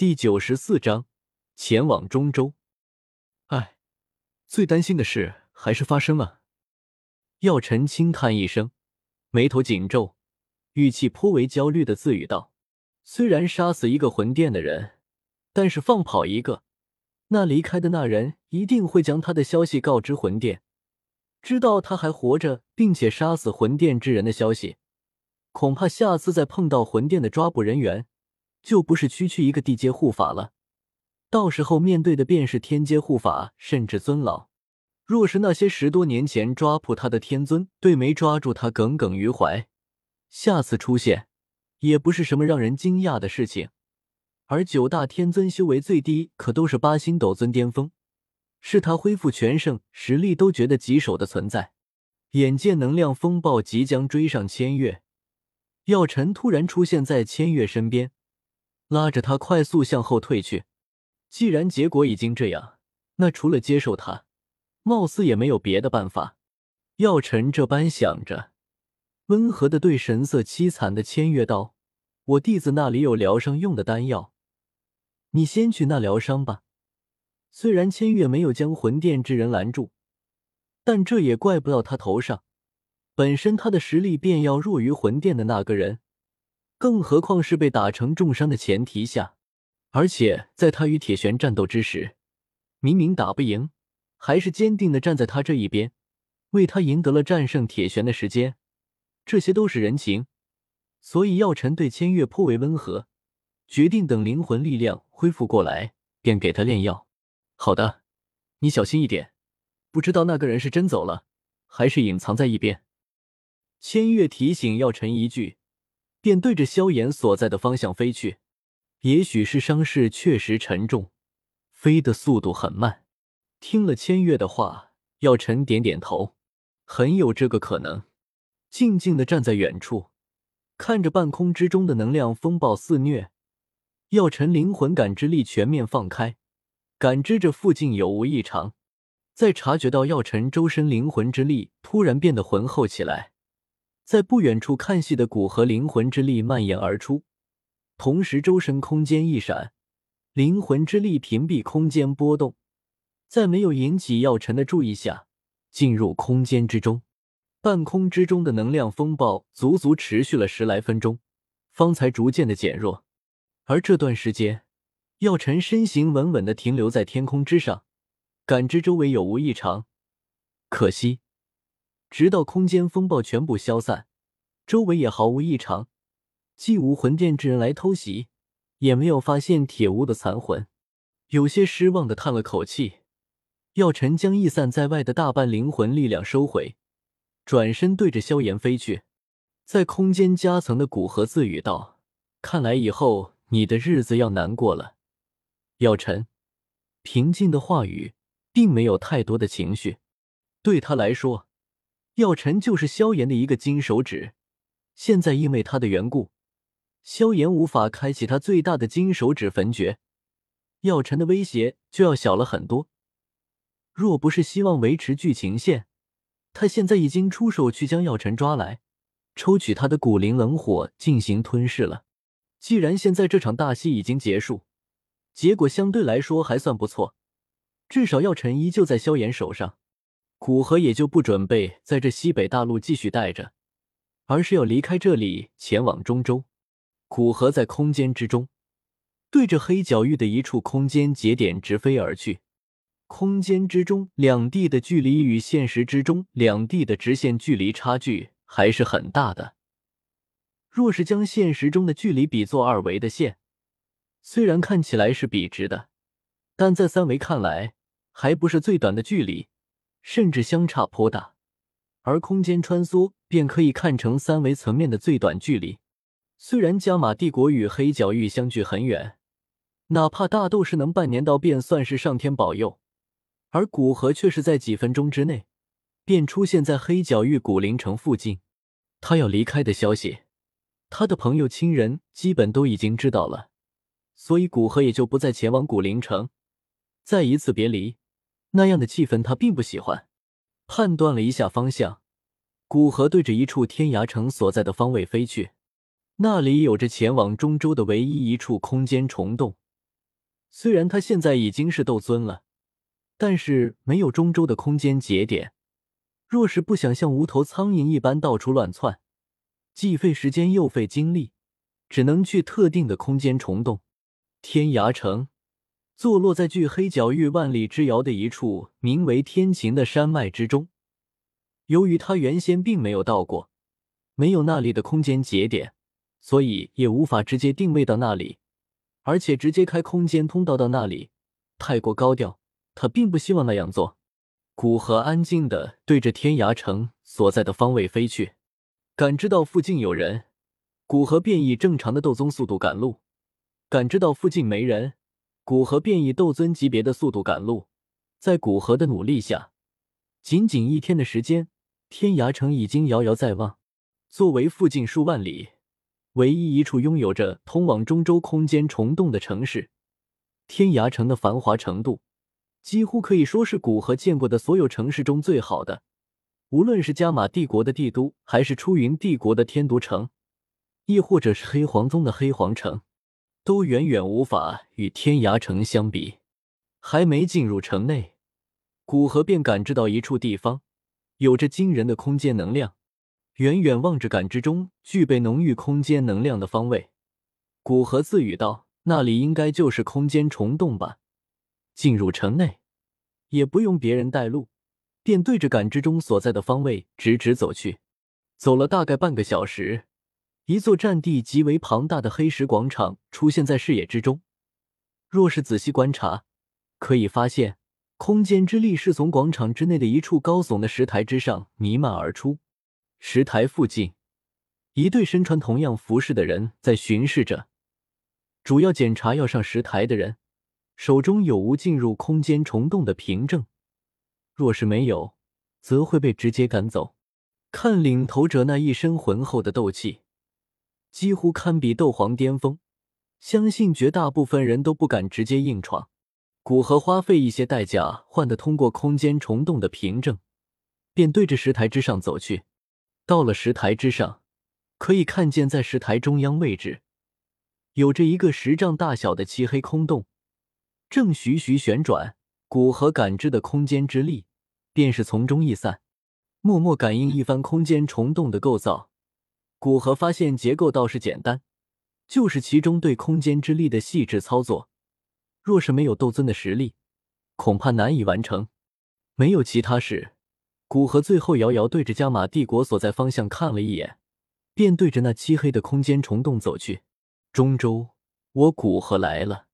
第九十四章，前往中州。哎，最担心的事还是发生了。药尘轻叹一声，眉头紧皱，语气颇为焦虑的自语道：“虽然杀死一个魂殿的人，但是放跑一个，那离开的那人一定会将他的消息告知魂殿，知道他还活着，并且杀死魂殿之人的消息。恐怕下次再碰到魂殿的抓捕人员。”就不是区区一个地阶护法了，到时候面对的便是天阶护法，甚至尊老。若是那些十多年前抓捕他的天尊对没抓住他耿耿于怀，下次出现也不是什么让人惊讶的事情。而九大天尊修为最低可都是八星斗尊巅峰，是他恢复全盛实力都觉得棘手的存在。眼见能量风暴即将追上千月，药尘突然出现在千月身边。拉着他快速向后退去。既然结果已经这样，那除了接受他，貌似也没有别的办法。药尘这般想着，温和的对神色凄惨的千月道：“我弟子那里有疗伤用的丹药，你先去那疗伤吧。”虽然千月没有将魂殿之人拦住，但这也怪不到他头上。本身他的实力便要弱于魂殿的那个人。更何况是被打成重伤的前提下，而且在他与铁玄战斗之时，明明打不赢，还是坚定的站在他这一边，为他赢得了战胜铁玄的时间，这些都是人情。所以药尘对千月颇为温和，决定等灵魂力量恢复过来，便给他炼药。好的，你小心一点，不知道那个人是真走了，还是隐藏在一边。千月提醒药尘一句。便对着萧炎所在的方向飞去，也许是伤势确实沉重，飞的速度很慢。听了千月的话，药尘点点头，很有这个可能。静静的站在远处，看着半空之中的能量风暴肆虐，药尘灵魂感知力全面放开，感知着附近有无异常。在察觉到药尘周身灵魂之力突然变得浑厚起来。在不远处看戏的古河灵魂之力蔓延而出，同时周身空间一闪，灵魂之力屏蔽空间波动，在没有引起药尘的注意下，进入空间之中。半空之中的能量风暴足足持续了十来分钟，方才逐渐的减弱。而这段时间，药尘身形稳稳的停留在天空之上，感知周围有无异常。可惜。直到空间风暴全部消散，周围也毫无异常，既无魂殿之人来偷袭，也没有发现铁屋的残魂，有些失望的叹了口气。药尘将逸散在外的大半灵魂力量收回，转身对着萧炎飞去，在空间夹层的古河自语道：“看来以后你的日子要难过了。”药尘平静的话语，并没有太多的情绪，对他来说。药尘就是萧炎的一个金手指，现在因为他的缘故，萧炎无法开启他最大的金手指焚诀，药尘的威胁就要小了很多。若不是希望维持剧情线，他现在已经出手去将药尘抓来，抽取他的古灵冷火进行吞噬了。既然现在这场大戏已经结束，结果相对来说还算不错，至少药尘依旧在萧炎手上。古河也就不准备在这西北大陆继续待着，而是要离开这里前往中州。古河在空间之中，对着黑角域的一处空间节点直飞而去。空间之中两地的距离与现实之中两地的直线距离差距还是很大的。若是将现实中的距离比作二维的线，虽然看起来是笔直的，但在三维看来还不是最短的距离。甚至相差颇大，而空间穿梭便可以看成三维层面的最短距离。虽然加玛帝国与黑角域相距很远，哪怕大斗士能半年到，便算是上天保佑。而古河却是在几分钟之内便出现在黑角域古灵城附近。他要离开的消息，他的朋友亲人基本都已经知道了，所以古河也就不再前往古灵城，再一次别离。那样的气氛他并不喜欢。判断了一下方向，古河对着一处天涯城所在的方位飞去。那里有着前往中州的唯一一处空间虫洞，虽然他现在已经是斗尊了，但是没有中州的空间节点，若是不想像无头苍蝇一般到处乱窜，既费时间又费精力，只能去特定的空间虫洞。天涯城坐落在距黑角域万里之遥的一处名为天晴的山脉之中。由于他原先并没有到过，没有那里的空间节点，所以也无法直接定位到那里。而且直接开空间通道到那里太过高调，他并不希望那样做。古河安静的对着天涯城所在的方位飞去，感知到附近有人，古河便以正常的斗宗速度赶路；感知到附近没人，古河便以斗尊级别的速度赶路。在古河的努力下，仅仅一天的时间，天涯城已经遥遥在望。作为附近数万里。唯一一处拥有着通往中州空间虫洞的城市，天涯城的繁华程度几乎可以说是古河见过的所有城市中最好的。无论是加玛帝国的帝都，还是出云帝国的天都城，亦或者是黑皇宗的黑皇城，都远远无法与天涯城相比。还没进入城内，古河便感知到一处地方有着惊人的空间能量。远远望着，感知中具备浓郁空间能量的方位，古河自语道：“那里应该就是空间虫洞吧？”进入城内，也不用别人带路，便对着感知中所在的方位直直走去。走了大概半个小时，一座占地极为庞大的黑石广场出现在视野之中。若是仔细观察，可以发现，空间之力是从广场之内的一处高耸的石台之上弥漫而出。石台附近，一对身穿同样服饰的人在巡视着，主要检查要上石台的人手中有无进入空间虫洞的凭证。若是没有，则会被直接赶走。看领头者那一身浑厚的斗气，几乎堪比斗皇巅峰，相信绝大部分人都不敢直接硬闯。古河花费一些代价换得通过空间虫洞的凭证，便对着石台之上走去。到了石台之上，可以看见在石台中央位置，有着一个十丈大小的漆黑空洞，正徐徐旋转。古河感知的空间之力，便是从中溢散。默默感应一番空间虫洞的构造，古河发现结构倒是简单，就是其中对空间之力的细致操作，若是没有斗尊的实力，恐怕难以完成。没有其他事。古河最后遥遥对着加玛帝国所在方向看了一眼，便对着那漆黑的空间虫洞走去。中州，我古河来了。